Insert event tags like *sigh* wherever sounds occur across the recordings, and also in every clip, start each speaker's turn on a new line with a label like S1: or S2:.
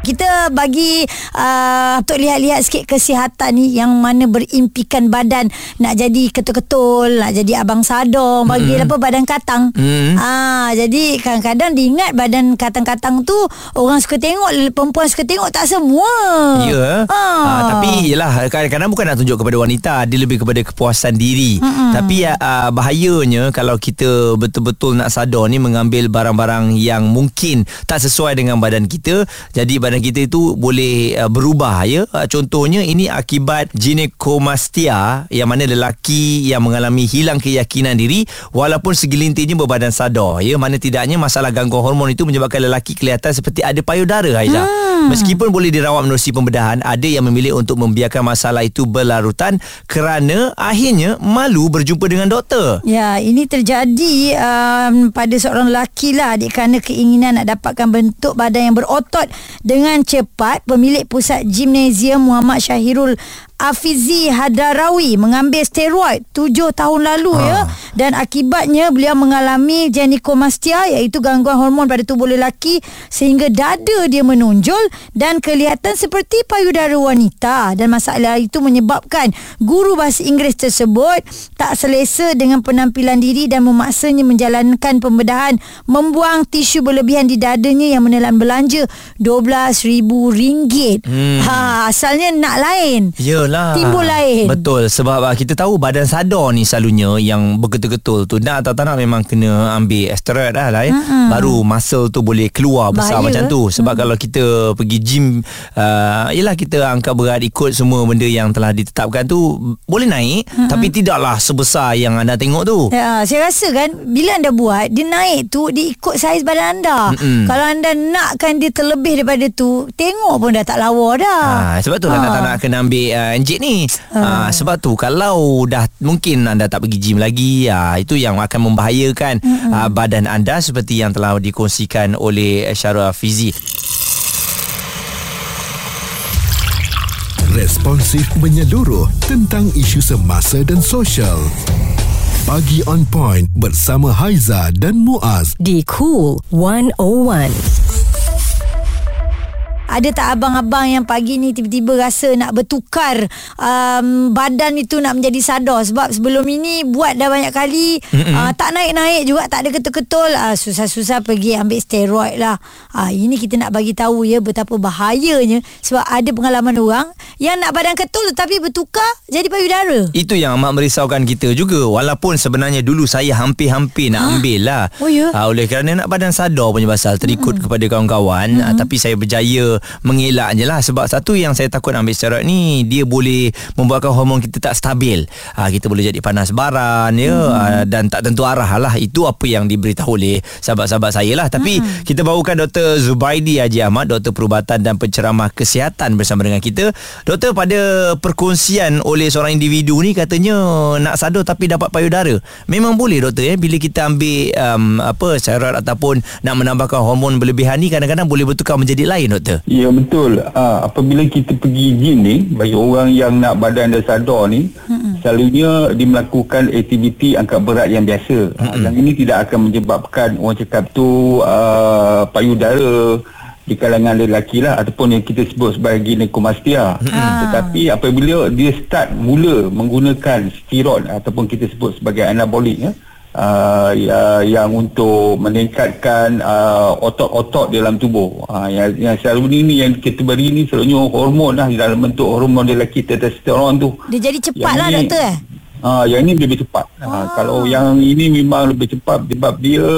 S1: Kita bagi uh, Untuk lihat-lihat sikit kesihatan ni Yang mana berimpikan badan Nak jadi ketul-ketul Nak jadi abang sadong Bagi mm. apa badan katang mm. ah, Jadi kadang-kadang diingat Badan katang-katang tu Orang suka tengok Perempuan suka tengok Tak semua
S2: Ya yeah. ah. ah, Tapi yelah Kadang-kadang bukan nak tunjuk kepada wanita Dia lebih kepada kepuasan diri Mm-mm. Tapi uh, bahayanya Kalau kita betul-betul nak sadar ni Mengambil barang-barang yang mungkin Tak sesuai dengan badan kita Jadi badan kita itu boleh uh, berubah ya. Uh, contohnya ini akibat ginecomastia yang mana lelaki yang mengalami hilang keyakinan diri walaupun segelintirnya berbadan sadar ya. Mana tidaknya masalah gangguan hormon itu menyebabkan lelaki kelihatan seperti ada payudara Aiza. Hmm. Meskipun boleh dirawat menerusi pembedahan, ada yang memilih untuk membiarkan masalah itu berlarutan kerana akhirnya malu berjumpa dengan doktor.
S1: Ya, ini terjadi um, pada seorang lelaki lah kerana keinginan nak dapatkan bentuk badan yang berotot dengan dengan cepat pemilik pusat gimnasium Muhammad Syahirul Afizi Hadarawi mengambil steroid tujuh tahun lalu ha. ya dan akibatnya beliau mengalami gynecomastia iaitu gangguan hormon pada tubuh lelaki sehingga dada dia menonjol dan kelihatan seperti payudara wanita dan masalah itu menyebabkan guru bahasa Inggeris tersebut tak selesa dengan penampilan diri dan memaksanya menjalankan pembedahan membuang tisu berlebihan di dadanya yang menelan belanja RM12,000 hmm. ha asalnya nak lain
S2: ya lah
S1: Timbul lain
S2: Betul Sebab uh, kita tahu Badan sadar ni selalunya Yang bergetul-getul tu Nak atau tak nak Memang kena ambil Steroid lah, lah eh. Mm-hmm. Baru muscle tu Boleh keluar Besar Bahaya. macam tu Sebab mm-hmm. kalau kita Pergi gym uh, Yelah kita angkat berat Ikut semua benda Yang telah ditetapkan tu Boleh naik mm-hmm. Tapi tidaklah Sebesar yang anda tengok tu
S1: ya, Saya rasa kan Bila anda buat Dia naik tu Dia ikut saiz badan anda mm-hmm. Kalau anda nakkan dia terlebih daripada tu Tengok pun dah tak lawa dah
S2: ha, Sebab tu ha. tak nak kena ambil uh, Encik ni. Uh. Uh, Sebab tu Kalau dah Mungkin anda tak pergi gym lagi uh, Itu yang akan membahayakan uh-huh. uh, Badan anda Seperti yang telah dikongsikan Oleh Syarul Fizi
S3: Responsif menyeluruh Tentang isu semasa dan sosial. Pagi on point bersama Haiza dan Muaz.
S4: Di Cool 101
S1: ada tak abang-abang yang pagi ni tiba-tiba rasa nak bertukar um, badan itu nak menjadi sadar sebab sebelum ini buat dah banyak kali uh, tak naik-naik juga tak ada ketul-ketul uh, susah-susah pergi ambil steroid lah uh, ini kita nak bagi tahu ya betapa bahayanya sebab ada pengalaman orang yang nak badan ketul tetapi bertukar jadi payudara
S2: itu yang amat merisaukan kita juga walaupun sebenarnya dulu saya hampir-hampir nak ha? ambil lah
S1: oh, ya?
S2: uh, oleh kerana nak badan sadar punya pasal terikut mm-hmm. kepada kawan-kawan mm-hmm. uh, tapi saya berjaya mengelak je lah sebab satu yang saya takut ambil steroid ni dia boleh membuatkan hormon kita tak stabil ha, kita boleh jadi panas baran ya hmm. ha, dan tak tentu arah lah itu apa yang diberitahu oleh sahabat-sahabat saya lah tapi hmm. kita bawakan Dr. Zubaidi Haji Ahmad Dr. Perubatan dan Penceramah Kesihatan bersama dengan kita Doktor pada perkongsian oleh seorang individu ni katanya nak sadar tapi dapat payudara memang boleh doktor ya bila kita ambil um, apa steroid ataupun nak menambahkan hormon berlebihan ni kadang-kadang boleh bertukar menjadi lain doktor
S5: Ya betul. Uh, apabila kita pergi gym ni, bagi orang yang nak badan dan sadar ni, hmm. selalunya dia melakukan aktiviti angkat berat yang biasa. Hmm. Yang ini tidak akan menyebabkan orang cakap tu uh, payudara di kalangan lelaki lah ataupun yang kita sebut sebagai ginecomastia. Hmm. Tetapi apabila dia start mula menggunakan steroid ataupun kita sebut sebagai anabolik ya, uh, ya, yang untuk meningkatkan uh, otot-otot dalam tubuh. Uh, yang, yang selalu ini yang kita beri ni selalunya hormon lah dalam bentuk hormon lelaki testosteron tu.
S1: Dia jadi cepat lah doktor eh?
S5: Ah, yang ini lebih cepat. Ah. kalau yang ini memang lebih cepat sebab dia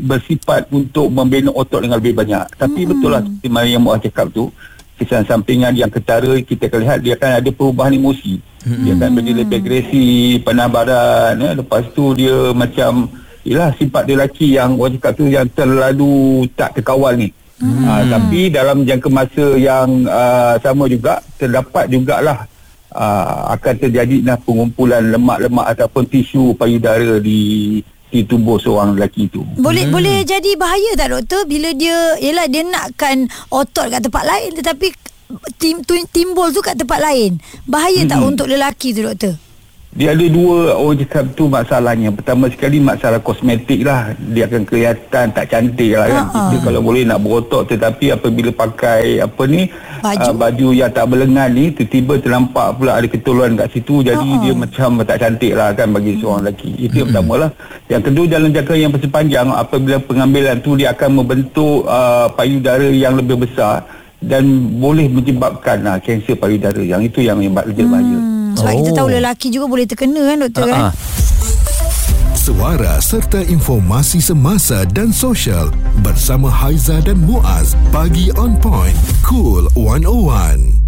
S5: bersifat untuk membina otot dengan lebih banyak. Tapi hmm. betul lah seperti yang Muaz cakap tu, kesan sampingan yang ketara kita akan lihat dia akan ada perubahan emosi. Hmm. Dia akan menjadi lebih agresif, penabaran. Ya. Lepas tu dia macam, ialah sifat dia lelaki yang orang cakap tu yang terlalu tak terkawal ni. Hmm. Uh, tapi dalam jangka masa yang uh, sama juga, terdapat jugalah uh, akan terjadi nah, pengumpulan lemak-lemak ataupun tisu payudara di di tubuh seorang lelaki itu.
S1: Boleh hmm. boleh jadi bahaya tak doktor bila dia ialah dia nakkan otot kat tempat lain tetapi tim, timbul tu kat tempat lain. Bahaya hmm. tak untuk lelaki tu doktor?
S5: Dia ada dua orang cakap tu masalahnya. Pertama sekali masalah kosmetik lah. Dia akan kelihatan tak cantik lah kan.
S1: Ha-ha.
S5: Kita kalau boleh nak berotot tetapi apabila pakai apa ni
S1: Baju.
S5: ah, baju yang tak berlengan ni tiba-tiba terlampak pula ada ketuluan kat situ jadi
S1: Ha-ha.
S5: dia macam tak cantik lah kan bagi seorang lelaki. Itu yang pertama lah. Yang kedua jalan jangka yang sepanjang apabila pengambilan tu dia akan membentuk uh, payudara yang lebih besar dan boleh menyebabkan uh, kanser payudara. Yang itu yang yang lebih bahaya.
S1: Hmm, sebab
S2: Oh.
S1: kita tahu lelaki juga boleh terkena kan doktor
S2: Ah,
S1: kan.
S2: ah.
S3: Suara serta informasi semasa dan sosial bersama Haiza dan Muaz. Pagi on point. Cool 101.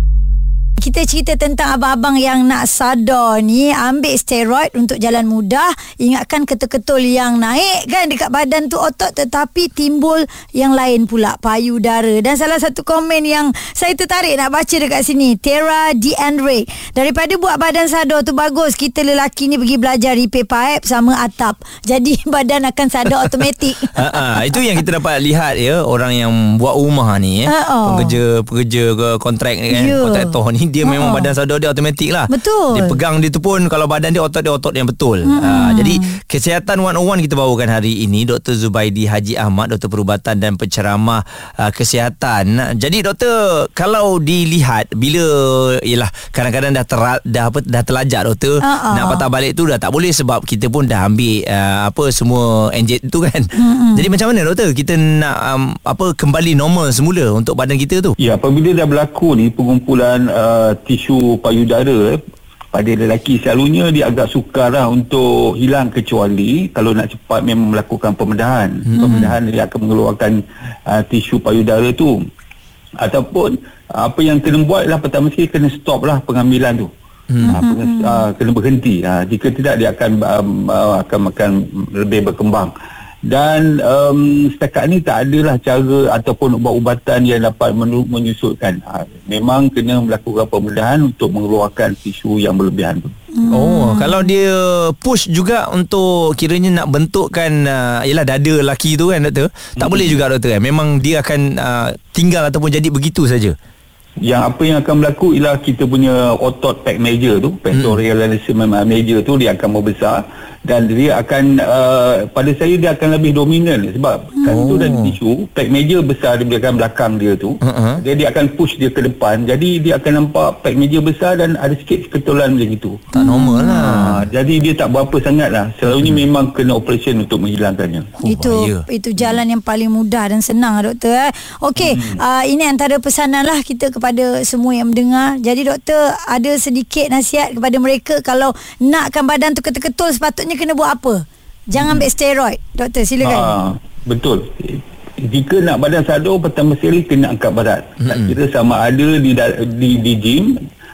S1: Kita cerita tentang abang-abang yang nak sadar ni ambil steroid untuk jalan mudah ingatkan ketul-ketul yang naik kan dekat badan tu otot tetapi timbul yang lain pula payudara dan salah satu komen yang saya tertarik nak baca dekat sini Tera D'Andre daripada buat badan sadar tu bagus kita lelaki ni pergi belajar repair pipe sama atap jadi *laughs* badan akan sadar automatik *laughs*
S2: Ha, ha, itu yang kita dapat lihat ya orang yang buat rumah ni ya.
S1: Ha, oh.
S2: Pekerja pekerja ke kontrak ni kan.
S1: Ya.
S2: Kontraktor ni dia
S1: Ha,
S2: memang badan sadar dia automatik lah.
S1: Betul.
S2: Dia pegang dia tu pun kalau badan dia otot dia otot yang betul. Ha, jadi kesihatan 101 kita bawakan hari ini Dr Zubaidi Haji Ahmad doktor perubatan dan penceramah uh, kesihatan. Jadi doktor kalau dilihat bila ialah kadang-kadang dah ter, dah apa dah terlajak doktor
S1: ha.
S2: nak patah balik tu dah tak boleh sebab kita pun dah ambil uh, apa semua enjet tu kan. Mm-hmm. Jadi macam mana doktor kita nak um, apa kembali normal semula untuk badan kita tu?
S5: Ya, apabila dah berlaku ni pengumpulan uh, tisu payudara eh, pada lelaki selalunya dia agak sukar lah untuk hilang kecuali kalau nak cepat memang melakukan pembedahan. Hmm. Pembedahan dia akan mengeluarkan uh, tisu payudara tu. Ataupun uh, apa yang kena buat lah pertama sekali kena stop lah pengambilan tu. Hmm. Uh, kena, uh, kena berhenti. Uh, jika tidak dia akan um, uh, akan akan lebih berkembang dan um, setakat ni tak adalah cara ataupun ubat-ubatan yang dapat menyusutkan. Ha, memang kena melakukan pembedahan untuk mengeluarkan tisu yang berlebihan tu.
S2: Hmm. Oh, kalau dia push juga untuk kiranya nak bentukkan uh, ialah dada lelaki tu kan doktor. Tak
S5: Hmm.
S2: boleh juga doktor kan. Memang dia akan uh, tinggal ataupun jadi begitu saja.
S5: Yang apa yang akan berlaku ialah kita punya otot pec major tu, pectoral hmm. major tu dia akan membesar dan dia akan uh, pada saya dia akan lebih dominan sebab oh. kan tu dan tisu pec major besar di belakang belakang dia tu
S2: Uh-uh.
S5: dia dia akan push dia ke depan jadi dia akan nampak pec major besar dan ada sikit keketulan macam itu
S2: Tak normal lah.
S5: Ha, jadi dia tak berapa sangat lah. Selalunya hmm. memang kena operation untuk menghilangkannya.
S2: Oh,
S1: itu
S2: bahaya.
S1: itu jalan yang paling mudah dan senang doktor eh. Okey, hmm. uh, ini antara pesanan lah kita kepada semua yang mendengar. Jadi doktor ada sedikit nasihat kepada mereka kalau nakkan badan tu ketul-ketul sepatutnya kena buat apa? Jangan ambil steroid. Doktor silakan.
S5: Ha, betul. Jika nak badan sadar pertama sekali kena angkat berat. Hmm. Tak kira sama ada di di, di gym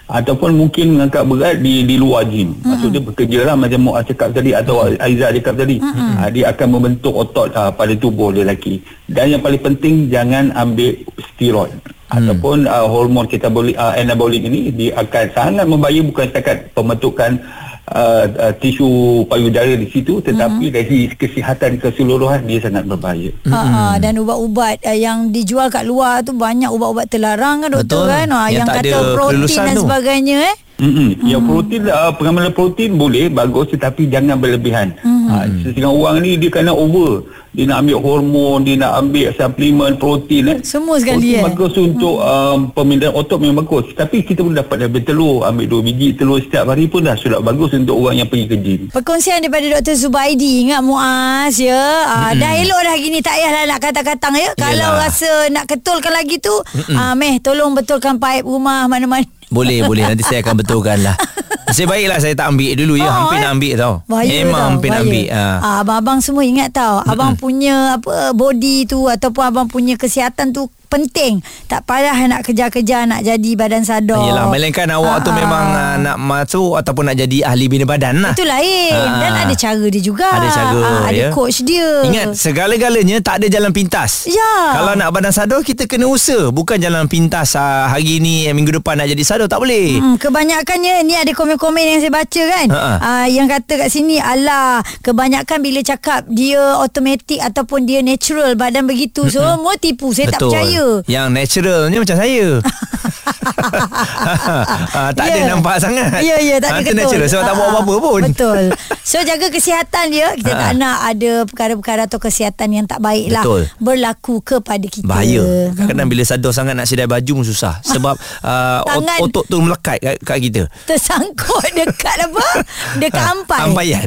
S5: ataupun mungkin mengangkat berat di di luar gym. Hmm. Maksudnya bekerja lah macam Muaz cakap tadi atau Aizah cakap tadi. Hmm. Ha, dia akan membentuk otot ha, pada tubuh lelaki. Dan yang paling penting jangan ambil steroid. Hmm. Ataupun uh, hormon ketabolik uh, anabolik ini dia akan sangat membahaya bukan setakat pembentukan uh, uh, tisu payudara di situ tetapi mm-hmm. dari kesihatan keseluruhan dia sangat berbahaya.
S1: Ha, dan ubat-ubat uh, yang dijual kat luar tu banyak ubat-ubat terlarang kan doktor
S2: Betul.
S1: kan ha,
S2: Yang
S1: yang, kata protein dan
S2: tu.
S1: sebagainya eh
S5: Mm-hmm. Yang protein uh, pengambilan protein boleh bagus tetapi jangan berlebihan. Mm-hmm. Ha, setengah orang ni dia kena over. Dia nak ambil hormon, dia nak ambil suplemen protein eh.
S1: Semua sekali, eh?
S5: protein bagus untuk um, pemindahan otot memang bagus. Tapi kita pun dapat ambil telur, ambil dua biji telur setiap hari pun dah sudah bagus untuk orang yang pergi ke gym.
S1: Perkongsian daripada Dr. Zubaidi Ingat Muaz ya ah, Dah elok dah gini Tak payahlah nak kata-katang ya Kalau rasa nak ketulkan lagi tu ah, Meh tolong betulkan paip rumah mana-mana
S2: Boleh boleh nanti saya akan betulkan lah. Nasib baiklah saya tak ambil dulu ya.
S1: Oh,
S2: hampir
S1: eh.
S2: nak ambil tau.
S1: Bahaya
S2: Memang
S1: tau,
S2: hampir nak ambil. Ha.
S1: Ah, abang-abang semua ingat tau Abang punya apa body tu Ataupun abang punya kesihatan tu penting Tak payah nak kejar-kejar Nak jadi badan sadar
S2: Yelah melainkan awak tu
S1: Ah,
S2: memang
S1: ah.
S2: uh, nak masuk ataupun nak jadi ahli bina badan lah.
S1: Itu lain
S2: Ah.
S1: Dan ada cara dia juga
S2: Ada cara
S1: Ah, Ada
S2: ya.
S1: coach dia
S2: Ingat segala-galanya tak ada jalan pintas.
S1: Ya.
S2: Kalau nak badan sadar kita kena usaha bukan jalan pintas uh, hari ni eh, minggu depan nak jadi sadar tak boleh.
S1: Hmm, kebanyakannya ni ada komen-komen yang saya baca kan.
S2: Ha-ha.
S1: Uh, yang kata kat sini alah kebanyakan bila cakap dia automatik ataupun dia natural badan begitu semua tipu. Saya tak
S2: Betul.
S1: percaya.
S2: Yang naturalnya macam saya ha, *laughs* *laughs* Tak ada
S1: Ya.
S2: nampak sangat
S1: Ya, ya, tak ada
S2: ha,
S1: ketul.
S2: natural Sebab tak buat
S1: Ah,
S2: apa-apa pun
S1: Betul. So, jaga kesihatan dia. Kita
S2: Ah.
S1: tak nak ada perkara-perkara atau kesihatan yang tak baik lah.
S2: Betul.
S1: Berlaku kepada kita.
S2: Bahaya Kadang-kadang bila sadar sangat Nak sidai baju pun susah Sebab *laughs* uh,
S1: Tangan.
S2: otot tu melekat kat, kat kita
S1: Tersangkut dekat apa? Dekat
S2: Ha,
S1: ampai.
S2: Ampaian